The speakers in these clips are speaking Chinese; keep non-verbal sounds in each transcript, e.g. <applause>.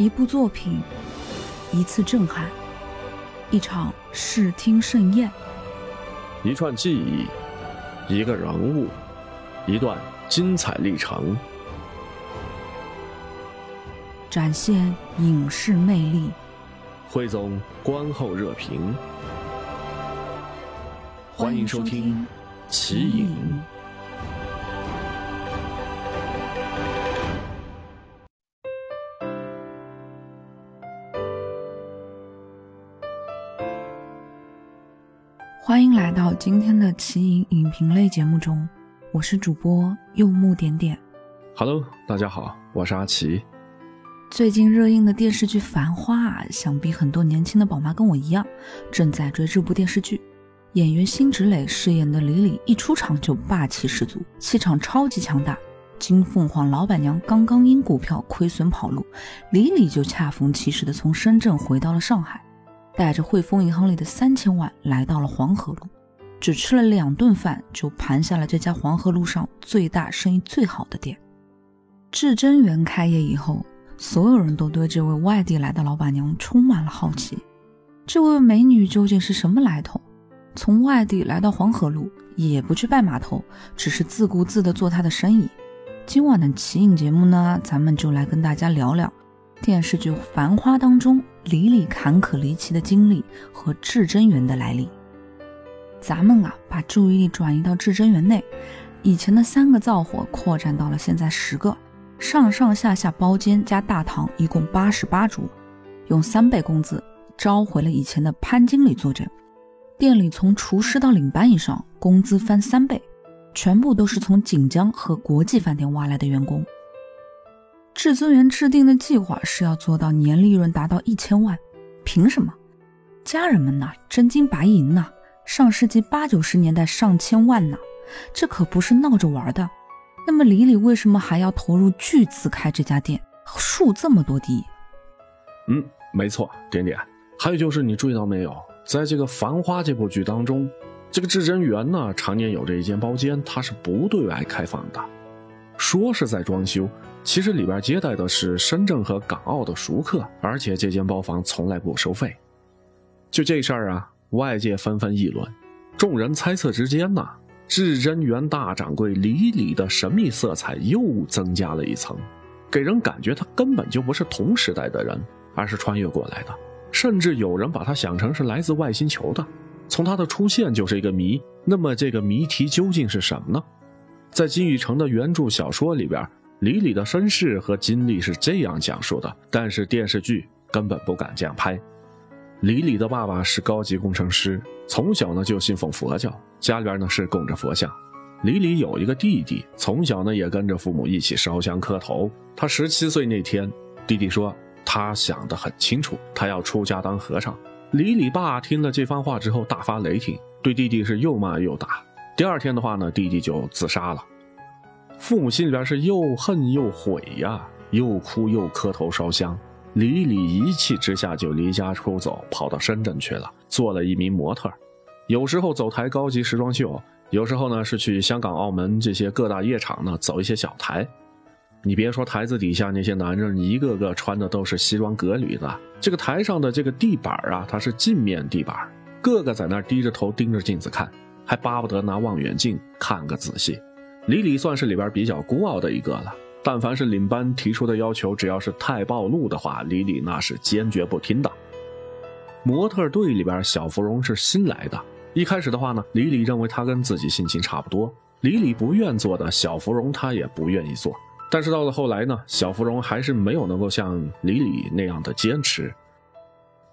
一部作品，一次震撼，一场视听盛宴，一串记忆，一个人物，一段精彩历程，展现影视魅力。汇总观后热评，欢迎收听《奇影》。今天的奇影影评类节目中，我是主播柚木点点。Hello，大家好，我是阿奇。最近热映的电视剧《繁花》，想必很多年轻的宝妈跟我一样，正在追这部电视剧。演员辛芷蕾饰演的李李一出场就霸气十足，气场超级强大。金凤凰老板娘刚刚因股票亏损跑路，李李就恰逢其时的从深圳回到了上海。带着汇丰银行里的三千万来到了黄河路，只吃了两顿饭就盘下了这家黄河路上最大、生意最好的店。至臻园开业以后，所有人都对这位外地来的老板娘充满了好奇。这位美女究竟是什么来头？从外地来到黄河路，也不去拜码头，只是自顾自地做她的生意。今晚的奇影节目呢，咱们就来跟大家聊聊。电视剧《繁花》当中，李李坎坷离奇的经历和至臻园的来历。咱们啊，把注意力转移到至臻园内，以前的三个灶火扩展到了现在十个，上上下下包间加大堂一共八十八桌，用三倍工资召回了以前的潘经理坐镇。店里从厨师到领班以上，工资翻三倍，全部都是从锦江和国际饭店挖来的员工。至尊园制定的计划是要做到年利润达到一千万，凭什么？家人们呐，真金白银呐，上世纪八九十年代上千万呢，这可不是闹着玩的。那么李李为什么还要投入巨资开这家店，树这么多地？嗯，没错，点点。还有就是你注意到没有，在这个《繁花》这部剧当中，这个至臻园呢，常年有着一间包间，它是不对外开放的，说是在装修。其实里边接待的是深圳和港澳的熟客，而且这间包房从来不收费。就这事儿啊，外界纷纷议论，众人猜测之间呢，至臻园大掌柜李李的神秘色彩又增加了一层，给人感觉他根本就不是同时代的人，而是穿越过来的，甚至有人把他想成是来自外星球的。从他的出现就是一个谜，那么这个谜题究竟是什么呢？在金宇澄的原著小说里边。李李的身世和经历是这样讲述的，但是电视剧根本不敢这样拍。李李的爸爸是高级工程师，从小呢就信奉佛教，家里边呢是供着佛像。李李有一个弟弟，从小呢也跟着父母一起烧香磕头。他十七岁那天，弟弟说他想得很清楚，他要出家当和尚。李李爸听了这番话之后大发雷霆，对弟弟是又骂又打。第二天的话呢，弟弟就自杀了。父母心里边是又恨又悔呀，又哭又磕头烧香。李李一气之下就离家出走，跑到深圳去了，做了一名模特。有时候走台高级时装秀，有时候呢是去香港、澳门这些各大夜场呢走一些小台。你别说台子底下那些男人，一个个穿的都是西装革履的。这个台上的这个地板啊，它是镜面地板，个个在那低着头盯着镜子看，还巴不得拿望远镜看个仔细。李李算是里边比较孤傲的一个了。但凡是领班提出的要求，只要是太暴露的话，李李那是坚决不听的。模特队里边，小芙蓉是新来的。一开始的话呢，李李认为她跟自己性情差不多。李李不愿做的，小芙蓉她也不愿意做。但是到了后来呢，小芙蓉还是没有能够像李李那样的坚持。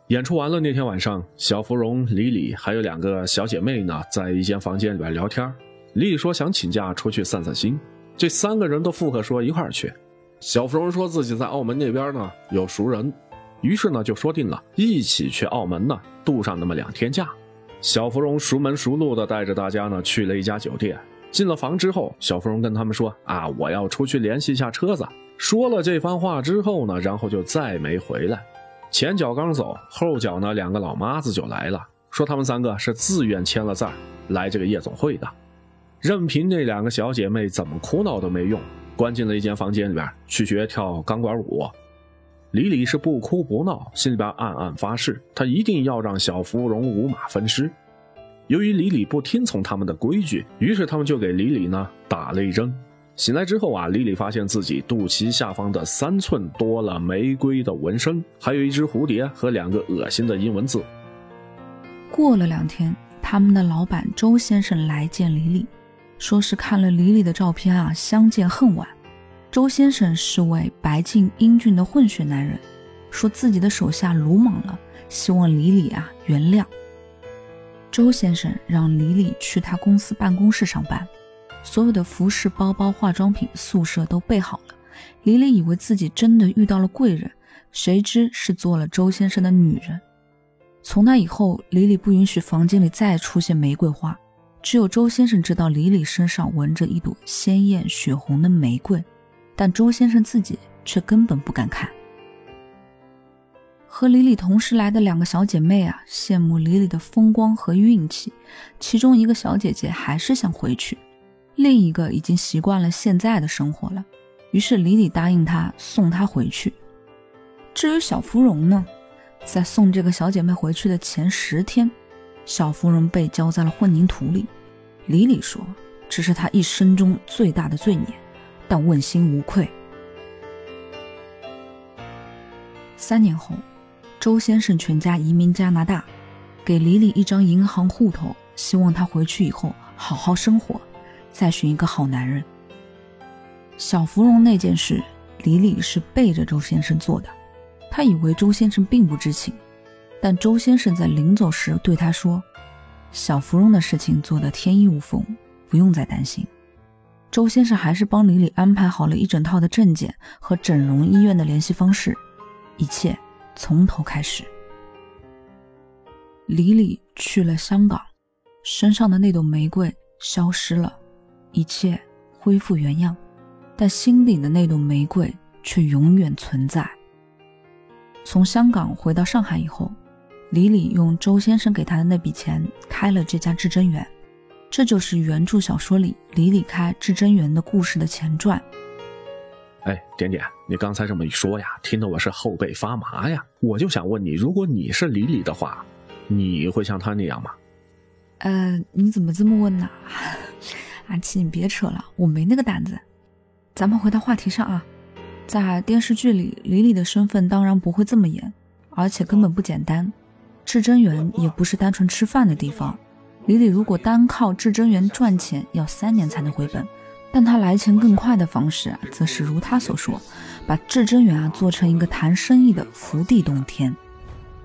演出完了那天晚上，小芙蓉、李李还有两个小姐妹呢，在一间房间里边聊天。李李说想请假出去散散心，这三个人都附和说一块儿去。小芙蓉说自己在澳门那边呢有熟人，于是呢就说定了一起去澳门呢度上那么两天假。小芙蓉熟门熟路的带着大家呢去了一家酒店，进了房之后，小芙蓉跟他们说啊我要出去联系一下车子。说了这番话之后呢，然后就再没回来。前脚刚走，后脚呢两个老妈子就来了，说他们三个是自愿签了字来这个夜总会的。任凭那两个小姐妹怎么哭闹都没用，关进了一间房间里边去学跳钢管舞。李李是不哭不闹，心里边暗暗发誓，他一定要让小芙蓉五马分尸。由于李李不听从他们的规矩，于是他们就给李李呢打了一针。醒来之后啊，李李发现自己肚脐下方的三寸多了玫瑰的纹身，还有一只蝴蝶和两个恶心的英文字。过了两天，他们的老板周先生来见李李，说是看了李李的照片啊，相见恨晚。周先生是位白净英俊的混血男人，说自己的手下鲁莽了，希望李李啊原谅。周先生让李李去他公司办公室上班，所有的服饰、包包、化妆品、宿舍都备好了。李李以为自己真的遇到了贵人，谁知是做了周先生的女人。从那以后，李李不允许房间里再出现玫瑰花，只有周先生知道李李身上纹着一朵鲜艳血红的玫瑰，但周先生自己却根本不敢看。和李李同时来的两个小姐妹啊，羡慕李李的风光和运气。其中一个小姐姐还是想回去，另一个已经习惯了现在的生活了。于是李李答应她送她回去。至于小芙蓉呢，在送这个小姐妹回去的前十天，小芙蓉被浇在了混凝土里。李李说这是他一生中最大的罪孽，但问心无愧。三年后。周先生全家移民加拿大，给李李一张银行户头，希望他回去以后好好生活，再寻一个好男人。小芙蓉那件事，李李是背着周先生做的，他以为周先生并不知情，但周先生在临走时对他说：“小芙蓉的事情做得天衣无缝，不用再担心。”周先生还是帮李李安排好了一整套的证件和整容医院的联系方式，一切。从头开始，李李去了香港，身上的那朵玫瑰消失了，一切恢复原样，但心里的那朵玫瑰却永远存在。从香港回到上海以后，李李用周先生给他的那笔钱开了这家至臻园，这就是原著小说里李李开至臻园的故事的前传。哎，点点，你刚才这么一说呀，听得我是后背发麻呀。我就想问你，如果你是李李的话，你会像他那样吗？呃，你怎么这么问呢？阿 <laughs> 七，你别扯了，我没那个胆子。咱们回到话题上啊，在电视剧里，李李的身份当然不会这么严，而且根本不简单。至臻园也不是单纯吃饭的地方，李李如果单靠至臻园赚钱，要三年才能回本。但他来钱更快的方式啊，则是如他所说，把至臻园啊做成一个谈生意的福地洞天。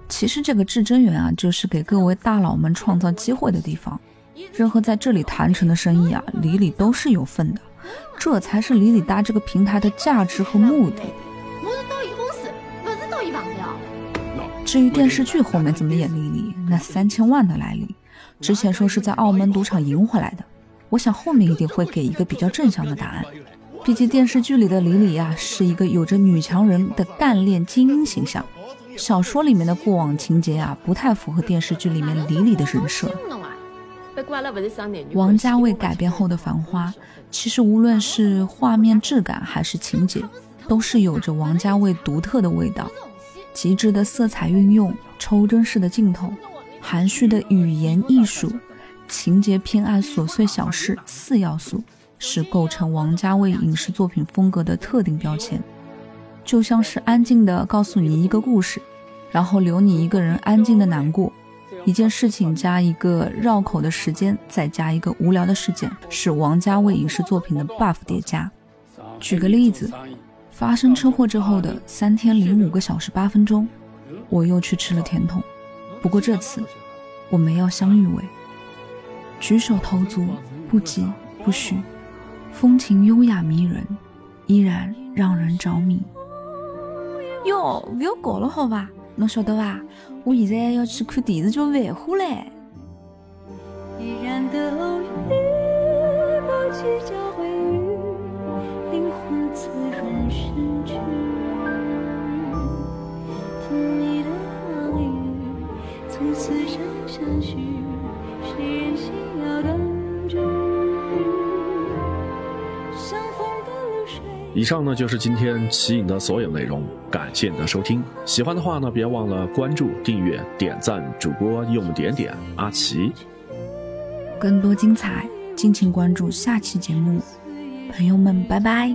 其实这个至臻园啊，就是给各位大佬们创造机会的地方。任何在这里谈成的生意啊，李李都是有份的。这才是李李搭这个平台的价值和目的。至于电视剧后面怎么演李李，那三千万的来历，之前说是在澳门赌场赢回来的。我想后面一定会给一个比较正向的答案，毕竟电视剧里的李李呀是一个有着女强人的干练精英形象，小说里面的过往情节啊不太符合电视剧里面李李的人设。王家卫改编后的《繁花》，其实无论是画面质感还是情节，都是有着王家卫独特的味道，极致的色彩运用，抽帧式的镜头，含蓄的语言艺术。情节偏爱琐碎小事，四要素是构成王家卫影视作品风格的特定标签。就像是安静的告诉你一个故事，然后留你一个人安静的难过。一件事情加一个绕口的时间，再加一个无聊的事件，是王家卫影视作品的 buff 叠加。举个例子，发生车祸之后的三天零五个小时八分钟，我又去吃了甜筒。不过这次，我没要香芋味。举手投足不急不徐，风情优雅迷人，依然让人着迷。哟，不要搞了好吧？侬晓得吧？我现在要去看电视剧《繁花》嘞。像风的流水。以上呢就是今天奇影的所有内容，感谢你的收听。喜欢的话呢，别忘了关注、订阅、点赞。主播用点点阿奇，更多精彩，敬请关注下期节目。朋友们，拜拜。